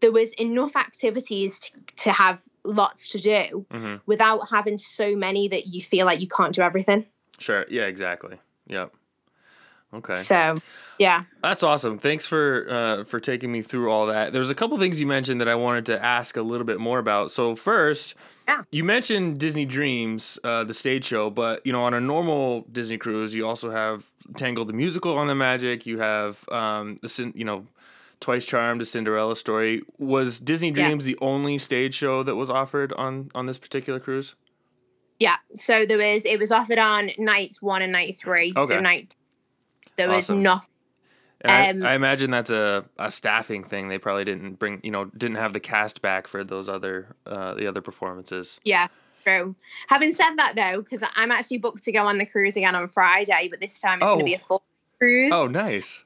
there was enough activities to, to have lots to do mm-hmm. without having so many that you feel like you can't do everything. Sure. Yeah, exactly. Yep. Okay. So, yeah. That's awesome. Thanks for uh, for taking me through all that. There's a couple things you mentioned that I wanted to ask a little bit more about. So first, Yeah. you mentioned Disney Dreams, uh, the stage show, but you know, on a normal Disney cruise, you also have Tangled the musical on the Magic. You have um, the you know, Twice Charmed, a Cinderella story. Was Disney Yeah. Dreams the only stage show that was offered on on this particular cruise? Yeah. So there was, it was offered on nights one and night three. Okay. So night, there was nothing. Um, I, I imagine that's a, a staffing thing. They probably didn't bring, you know, didn't have the cast back for those other uh, the other performances. Yeah. True. Having said that, though, because I'm actually booked to go on the cruise again on Friday, but this time it's going Oh. to be a full cruise. Oh, nice.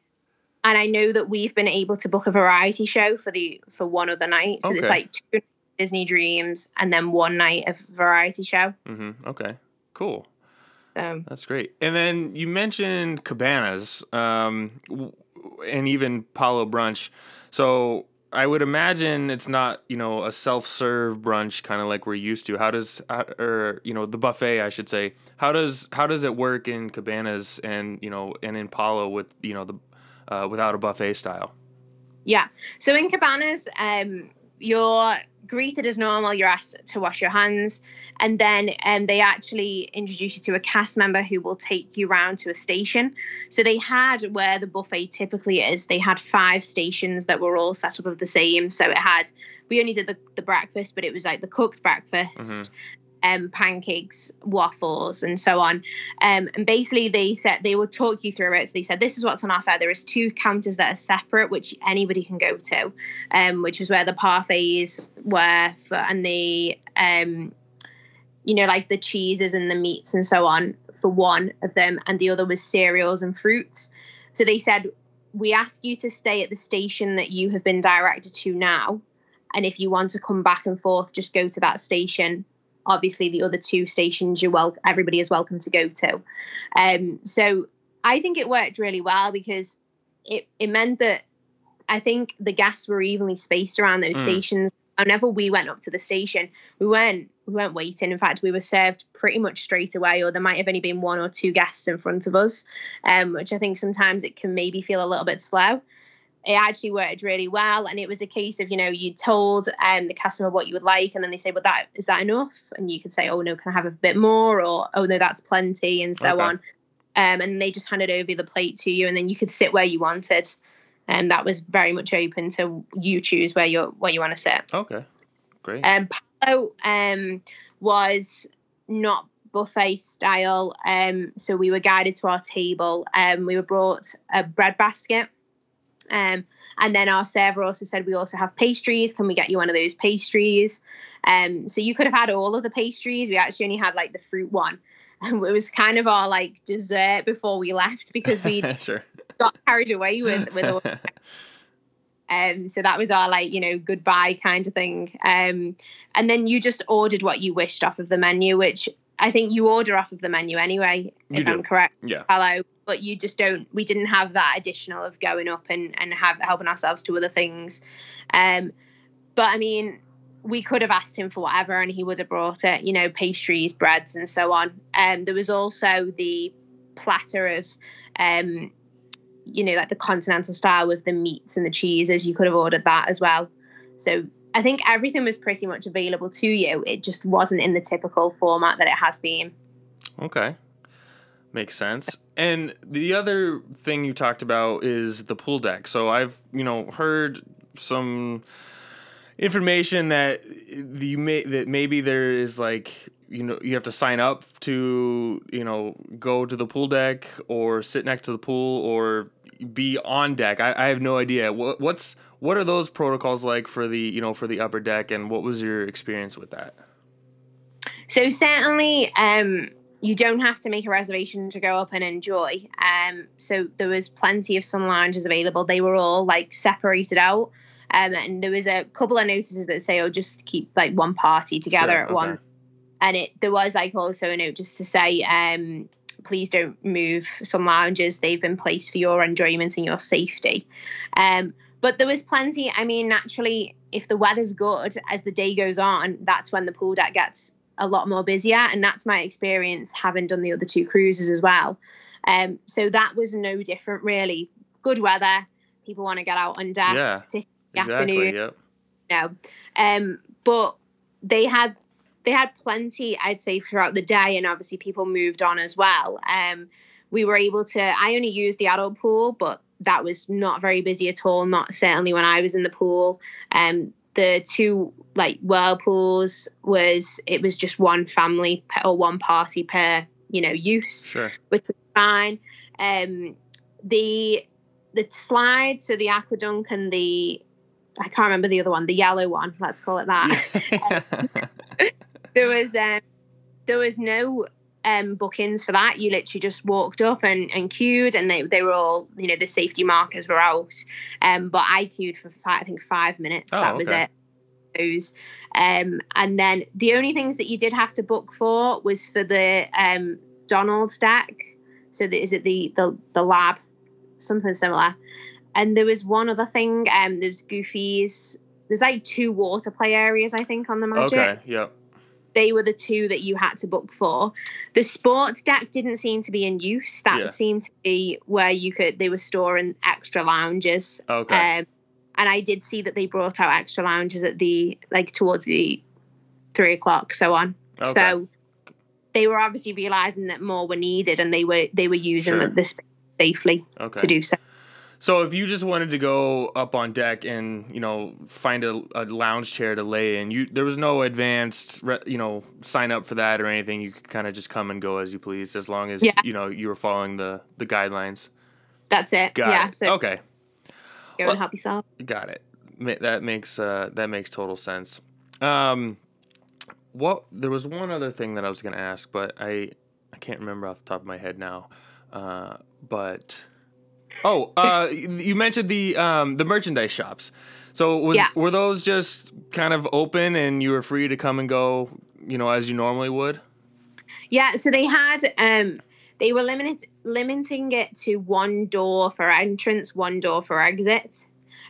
and I know that we've been able to book a variety show for the for one other night. So it's Okay. like two Disney Dreams and then one night of variety show. Mm-hmm. Okay. Cool. So That's great. And then you mentioned cabanas, um, and even Palo brunch. So I would imagine it's not, you know, a self-serve brunch kind of like we're used to. How does, or you know, the buffet, I should say. How does how does it work in cabanas and you know and in Palo with you know the uh, without a buffet style? yeah. So in cabanas, um, you're greeted as normal. You're asked to wash your hands, and then um, they actually introduce you to a cast member who will take you round to a station. So they had where the buffet typically is. They had five stations that were all set up of the same. So it had. We only did the, the breakfast, but it was like the cooked breakfast. Um, pancakes, waffles, and so on. Um, and basically, they said they would talk you through it. So they said this is what's on offer. There is two counters that are separate, which anybody can go to, um, which was where the parfaits were, for, and the um, you know, like the cheeses and the meats and so on for one of them, and the other was cereals and fruits. So they said we ask you to stay at the station that you have been directed to now. And if you want to come back and forth, just go to that station obviously the other two stations you're wel- everybody is welcome to go to. Um so i think it worked really well because it it meant that i think the guests were evenly spaced around those Mm. stations. Whenever we went up to the station we weren't we weren't waiting. In fact we were served pretty much straight away or there might have only been one or two guests in front of us um which i think sometimes it can maybe feel a little bit slow it actually worked really well and it was a case of you know you told um, the customer what you would like and then they say well that is that enough and you could say oh no can i have a bit more or oh no that's plenty and so Okay. on um, and they just handed over the plate to you and then you could sit where you wanted and that was very much open to you choose where you where you want to sit Okay. Great. um, Palo um, was not buffet style. Um, so we were guided to our table. Um, we were brought a bread basket. Um, and then our server also said, We also have pastries. Can we get you one of those pastries? Um, so you could have had all of the pastries. We actually only had like the fruit one. *laughs* And it was kind of our like dessert before we left because we *laughs* sure. got carried away with with all *laughs* um, so that was our like, you know, goodbye kind of thing. Um, and then you just ordered what you wished off of the menu, which I think you order off of the menu anyway, You if do. I'm correct. yeah. Hello, but you just don't. We didn't have that additional of going up and and have helping ourselves to other things. Um, but I mean, we could have asked him for whatever, and he would have brought it. You know, pastries, breads, and so on. Um, there was also the platter of um you know, like the continental style with the meats and the cheeses. You could have ordered that as well. So I think everything was pretty much available to you. It just wasn't in the typical format that it has been. Okay. Makes sense. And the other thing you talked about is the pool deck. So I've, you know, heard some information that the may that maybe there is like you know you have to sign up to you know go to the pool deck or sit next to the pool or be on deck i, I have no idea what, what's what are those protocols like for the you know for the upper deck and what was your experience with that So certainly, um, you don't have to make a reservation to go up and enjoy. Um, so there was plenty of sun lounges available. They were all like separated out. Um, and there was a couple of notices that say, "Oh, just keep like one party together Sure, at one." And it there was like also a note just to say, um, "Please don't move some lounges. They've been placed for your enjoyment and your safety." Um, but there was plenty. I mean, naturally, if the weather's good as the day goes on, that's when the pool deck gets a lot more busier, and that's my experience having done the other two cruises as well. Um, so that was no different, really. Good weather, people want to get out on deck, Yeah, particularly exactly. afternoon. Yep. No, um, but they had they had plenty, I'd say, throughout the day, and obviously people moved on as well. Um, we were able to. I only used the adult pool, but that was not very busy at all. Not certainly when I was in the pool. Um, the two like whirlpools was it was just one family per, or one party per you know use Sure. which was fine. Um, the the slide, so the aquadunk and the I can't remember the other one, the yellow one. Let's call it that. *laughs* *laughs* There was um, there was no um, bookings for that. You literally just walked up and, and queued, and they, they were all you know the safety markers were out. Um, but I queued for five, I think five minutes. Oh, that was okay. it. Those, um, and then the only things that you did have to book for was for the um, Donald's deck. So the, is it the the the lab, something similar. And there was one other thing. Um, there's Goofy's. There's like two water play areas, I think, on the Magic okay. Yep. They were the two that you had to book for. The sports deck didn't seem to be in use. That Yeah. seemed to be where you could they were storing extra lounges. Okay. Um, and I did see that they brought out extra lounges at the like towards the three o'clock, so on. okay. So they were obviously realizing that more were needed, and they were they were using Sure. the, space safely okay. to do so. So if you just wanted to go up on deck and you know find a, a lounge chair to lay in, you there was no advanced re, you know sign up for that or anything. You could kind of just come and go as you pleased, as long as Yeah. you know you were following the the guidelines. That's it. Got yeah. it. So okay, go Well- and help yourself. got it. That makes uh, that makes total sense. Um, what there was one other thing that I was gonna ask, but I I can't remember off the top of my head now. Uh, but oh, uh, you mentioned the um the merchandise shops. So was Yeah. were those just kind of open and you were free to come and go, you know, as you normally would? Yeah, so they had um they were limited limiting it to one door for entrance, one door for exit.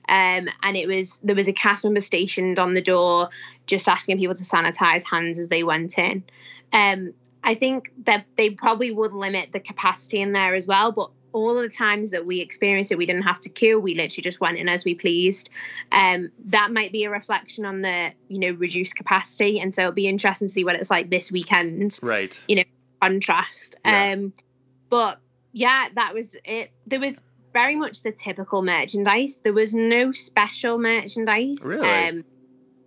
Um, and it was there was a cast member stationed on the door, just asking people to sanitize hands as they went in. Um, I think that they probably would limit the capacity in there as well, but all of the times that we experienced it, we didn't have to queue. We literally just went in as we pleased. Um, that might be a reflection on the you know reduced capacity, and so it'll be interesting to see what it's like this weekend Right. You know, contrast. Yeah. Um, but yeah, that was it. There was very much the typical merchandise. There was no special merchandise. Really? Um,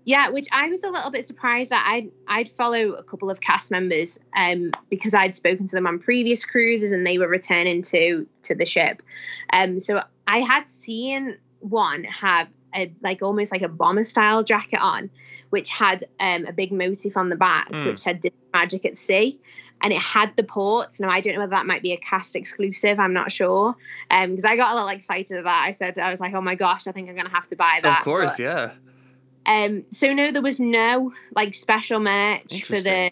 yeah, which I was a little bit surprised that I'd I'd follow a couple of cast members um, because I'd spoken to them on previous cruises and they were returning to to the ship. Um, so I had seen one have a like almost like a bomber style jacket on, which had um, a big motif on the back, Mm. which said Magic at Sea. And it had the ports. Now I don't know whether that might be a cast exclusive. I'm not sure. Um, because I got a little excited at that. I said I was like, oh my gosh, I think I'm gonna have to buy that. Of course, But, yeah. Um, so no, there was no like special merch for the,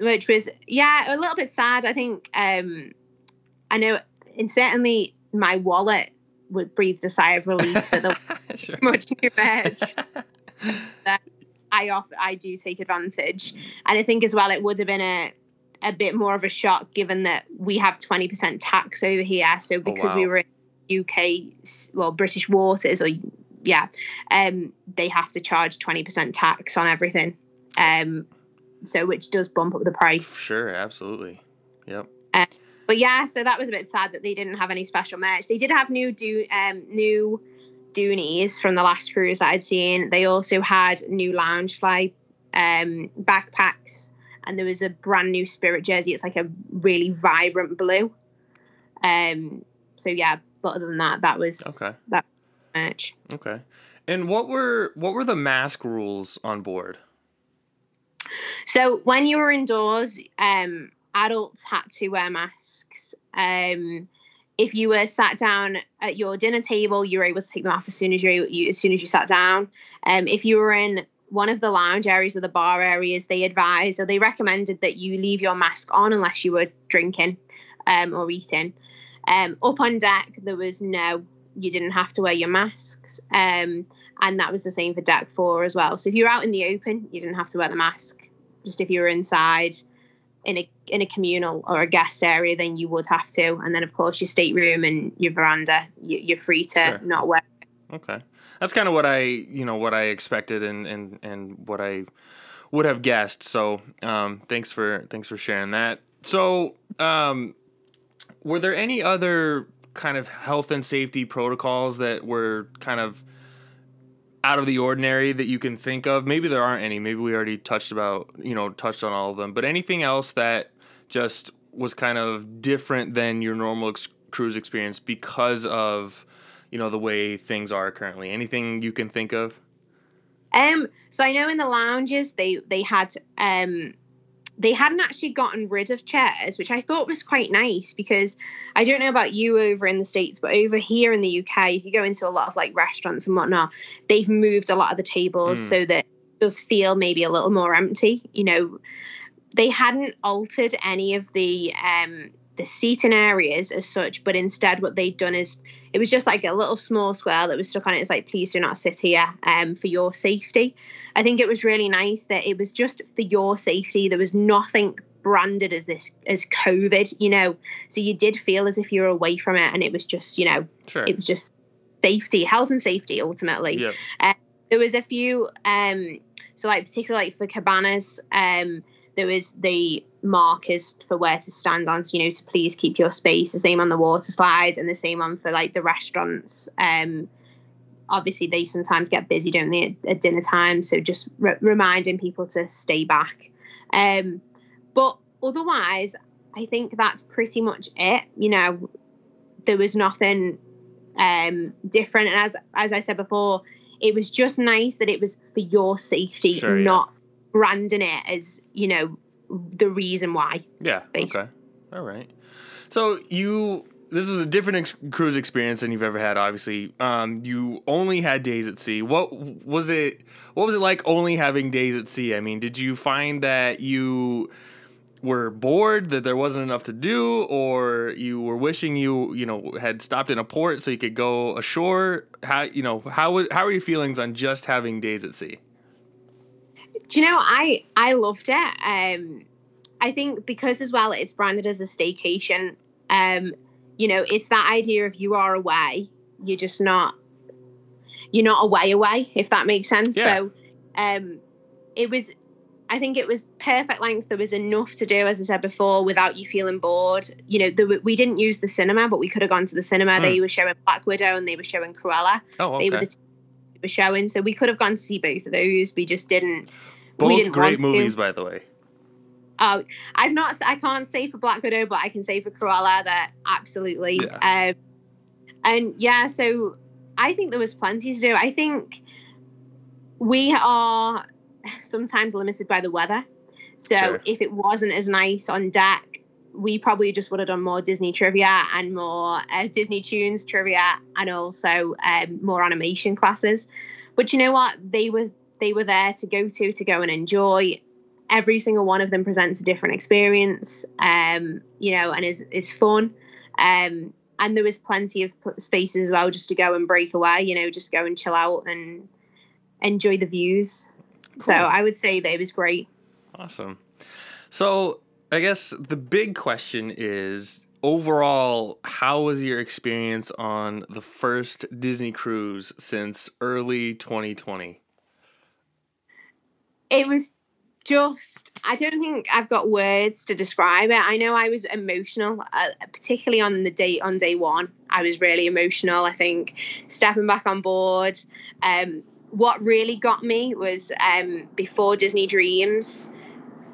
which was yeah a little bit sad. I think um, I know, and certainly my wallet would breathe a sigh of relief for the *laughs* sure. much new merch. *laughs* I off I do take advantage, and I think as well it would have been a a bit more of a shock given that we have twenty percent tax over here. So because we wow. were in UK, well British waters or yeah, um, they have to charge twenty percent tax on everything. Um, so which does bump up the price. Sure, absolutely. Yep. But yeah, so that was a bit sad that they didn't have any special merch. They did have new do um new Dooneys from the last cruise that I'd seen. They also had new Loungefly um backpacks and there was a brand new spirit jersey. It's like a really vibrant blue. Um so yeah, but other than that, that was Okay. Merch. Okay. And what were what were the mask rules on board? So when you were indoors, um, adults had to wear masks. Um, if you were sat down at your dinner table, you were able to take them off as soon as you, you as soon as you sat down. Um, if you were in one of the lounge areas or the bar areas, they advised or they recommended that you leave your mask on unless you were drinking um, or eating. Um, up on deck, there was no, you didn't have to wear your masks. Um, and that was the same for deck four as well. So if you're out in the open, you didn't have to wear the mask. Just if you were inside in a in a communal or a guest area, then you would have to. And then, of course, your stateroom and your veranda, you, are free to sure. not wear. Okay, that's kind of what I, you know, what I expected and and and what I would have guessed. So, um, thanks for thanks for sharing that. So, um, were there any other kind of health and safety protocols that were kind of out of the ordinary that you can think of? Maybe there aren't any. Maybe we already touched about, you know, touched on all of them. But anything else that just was kind of different than your normal ex- cruise experience because of, you know, the way things are currently? Anything you can think of? Um, so I know in the lounges they they had um they hadn't actually gotten rid of chairs, which I thought was quite nice because I don't know about you over in the States, but over here in the UK, if you go into a lot of like restaurants and whatnot, they've moved a lot of the tables mm. so that it does feel maybe a little more empty. You know, they hadn't altered any of the um the seating areas as such, but instead what they'd done is it was just like a little small square that was stuck on it. It's like, please do not sit here um, for your safety. I think it was really nice that it was just for your safety. There was nothing branded as this as COVID, you know. So you did feel as if you were away from it, and it was just, you know, sure. it was just safety, health and safety ultimately. Yep. Uh, there was a few, um, so like particularly like for cabanas, um, there was the markers for where to stand on, so, you know, to please keep your space. The same on the water slides and the same on for like the restaurants. Um, obviously, they sometimes get busy, don't they, at, at dinner time? So just re- reminding people to stay back. Um, but otherwise, I think that's pretty much it. You know, there was nothing um, different, and as as I said before, it was just nice that it was for your safety, sure, not yeah. branding it as you know the reason why. Yeah. Basically. Okay. All right. So you this was a different ex- cruise experience than you've ever had. Obviously, um, you only had days at sea. What was it? What was it like only having days at sea? I mean, did you find that you were bored that there wasn't enough to do, or you were wishing you you know had stopped in a port so you could go ashore? How you know how how are your feelings on just having days at sea? Do you know I I loved it. Um, I think because as well it's branded as a staycation. Um, you know, it's that idea of you are away, you're just not you're not away away, if that makes sense. Yeah. So um, it was I think it was perfect length. There was enough to do, as I said before, without you feeling bored. You know, the, we didn't use the cinema, but we could have gone to the cinema. Mm. They were showing Black Widow and they were showing Cruella. Oh, okay. They were the t- were showing, so we could have gone to see both of those. We just didn't. Both great movies, to. by the way. Oh, I've not. I can't say for Black Widow, but I can say for Cruella that absolutely. Yeah. Um, and yeah, so I think there was plenty to do. I think we are sometimes limited by the weather. So sure. if it wasn't as nice on deck, we probably just would have done more Disney trivia and more uh, Disney tunes trivia and also um, more animation classes. But you know what? They were they were there to go to to go and enjoy. Every single one of them presents a different experience, um, you know, and is is fun. Um, and there was plenty of spaces as well just to go and break away, you know, just go and chill out and enjoy the views. Cool. So I would say that it was great. Awesome. So I guess the big question is overall, how was your experience on the first Disney cruise since early 2020? It was just I don't think I've got words to describe it. I know I was emotional, uh, particularly on the day on day one. I was really emotional. I think stepping back on board. Um, what really got me was um, before Disney Dreams,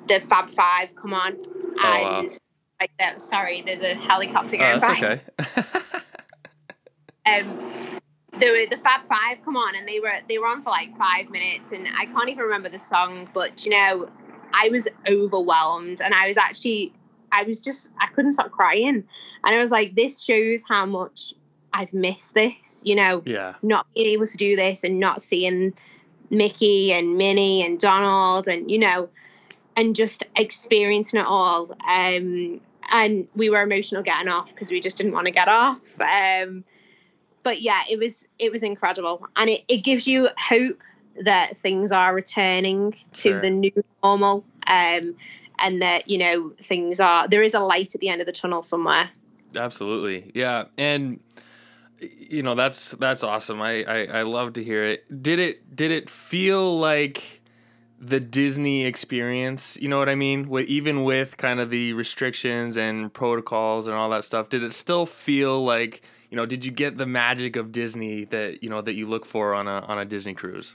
the Fab Five come on, oh, and wow. like that. Sorry, there's a helicopter going oh, that's by. Okay. *laughs* um, the the Fab Five come on, and they were they were on for like five minutes, and I can't even remember the song, but you know, I was overwhelmed, and I was actually I was just I couldn't stop crying, and I was like, this shows how much I've missed this, you know, yeah, not being able to do this and not seeing Mickey and Minnie and Donald, and you know, and just experiencing it all. Um, and we were emotional getting off because we just didn't want to get off. Um, but yeah, it was it was incredible, and it, it gives you hope that things are returning to sure. the new normal. Um, and that you know things are there is a light at the end of the tunnel somewhere. Absolutely, yeah, and you know that's that's awesome. I, I I love to hear it. Did it did it feel like the Disney experience? You know what I mean? With even with kind of the restrictions and protocols and all that stuff, did it still feel like you know? Did you get the magic of Disney that you know that you look for on a on a Disney cruise?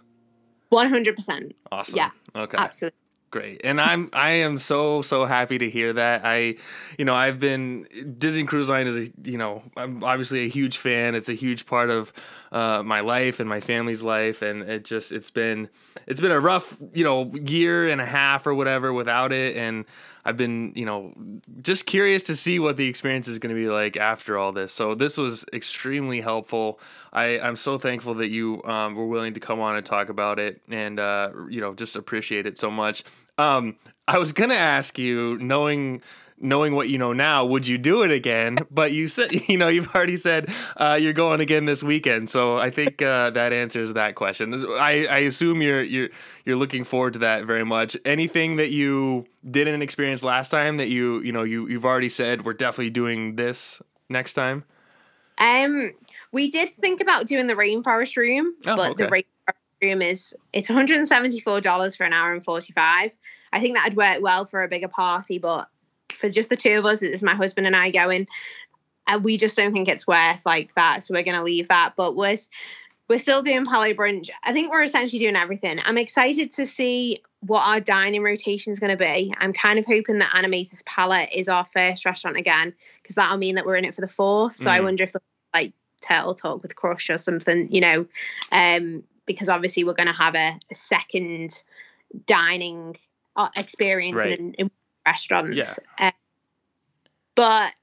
One hundred percent. Awesome. Yeah. Okay. Absolutely. Great. And I'm I am so so happy to hear that. I you know, I've been Disney Cruise Line is a you know, I'm obviously a huge fan. It's a huge part of uh, my life and my family's life and it just it's been it's been a rough, you know, year and a half or whatever without it and I've been, you know, just curious to see what the experience is going to be like after all this. So this was extremely helpful. I, I'm so thankful that you um, were willing to come on and talk about it, and uh, you know, just appreciate it so much. Um, I was gonna ask you, knowing knowing what you know now, would you do it again? *laughs* But you said, *laughs* you know, you've already said uh, you're going again this weekend. So I think uh, that answers that question. I, I assume you're you're you're looking forward to that very much. Anything that you didn't experience last time that you you know you you've already said we're definitely doing this next time. Um, we did think about doing the rainforest room, Oh, but the okay. rainforest room is it's 174 dollars for an hour and 45. I think that'd work well for a bigger party, but for just the two of us, it's my husband and I going, and we just don't think it's worth like that. So we're gonna leave that. But we're we're still doing Palo Brunch. I think we're essentially doing everything. I'm excited to see what our dining rotation is going to be. I'm kind of hoping that Animators Palette is our first restaurant again because that'll mean that we're in it for the fourth. So I Mhm. wonder if they'll like Turtle Talk with Crush or something, you know, um, because obviously we're going to have a, a second dining uh, experience Right. in, in restaurants. Uh, but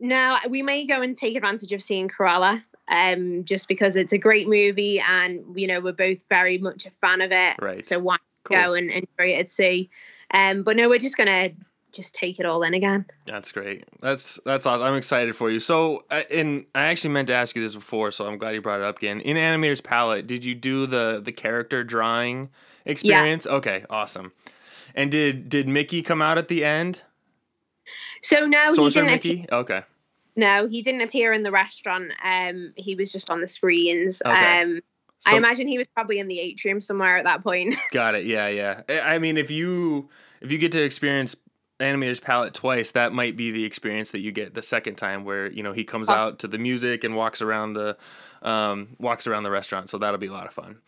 no, we may go and take advantage of seeing Cruella. Um, just because it's a great movie and you know we're both very much a fan of it, Right. so why Cool. go and enjoy it at sea? Um, but no, we're just gonna just take it all in again. That's great. That's that's awesome. I'm excited for you. So, uh, and I actually meant to ask you this before, so I'm glad you brought it up again. In Animator's Palette, did you do the the character drawing experience? Okay, awesome. And did did Mickey come out at the end? So no, he Sorcerer didn't. appear- Mickey. Okay. no, he didn't appear in the restaurant. Um, he was just on the screens. Okay. Um, I imagine he was probably in the atrium somewhere at that point. *laughs* Got it. Yeah, yeah. I I mean, if you if you get to experience Animator's Palette twice, that might be the experience that you get the second time, where you know he comes out to the music and walks around the um, walks around the restaurant. So that'll be a lot of fun.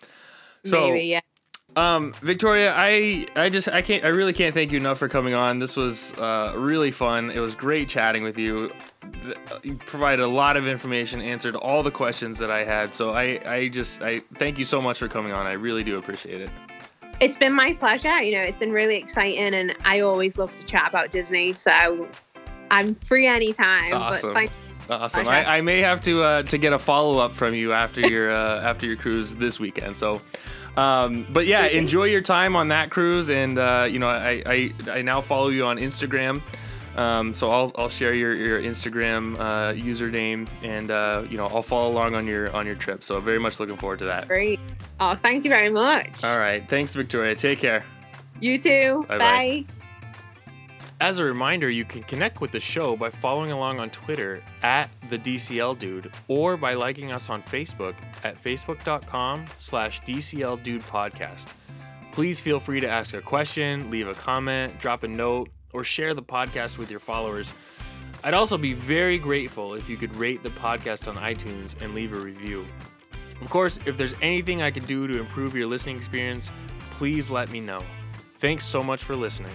So, Maybe, yeah. Um, Victoria, I I just I can't I really can't thank you enough for coming on. This was uh, really fun. It was great chatting with you. You provided a lot of information, answered all the questions that I had. So I I just I thank you so much for coming on. I really do appreciate it. It's been my pleasure. You know, it's been really exciting, and I always love to chat about Disney. So I'm free anytime. Awesome. But Awesome. I, I may have to uh, to get a follow up from you after your uh, after your cruise this weekend. So, um, but yeah, enjoy your time on that cruise, and uh, you know I, I I now follow you on Instagram. Um, so I'll, I'll share your, your Instagram uh, username and uh, you know I'll follow along on your on your trip. So very much looking forward to that. great. Oh, thank you very much. All right, thanks Victoria. Take care. You too. Bye-bye. Bye. As a reminder, you can connect with the show by following along on Twitter at the DCL Dude or by liking us on Facebook at facebook.com slash DCL Dude Podcast. Please feel free to ask a question, leave a comment, drop a note, or share the podcast with your followers. I'd also be very grateful if you could rate the podcast on iTunes and leave a review. Of course, if there's anything I can do to improve your listening experience, please let me know. Thanks so much for listening.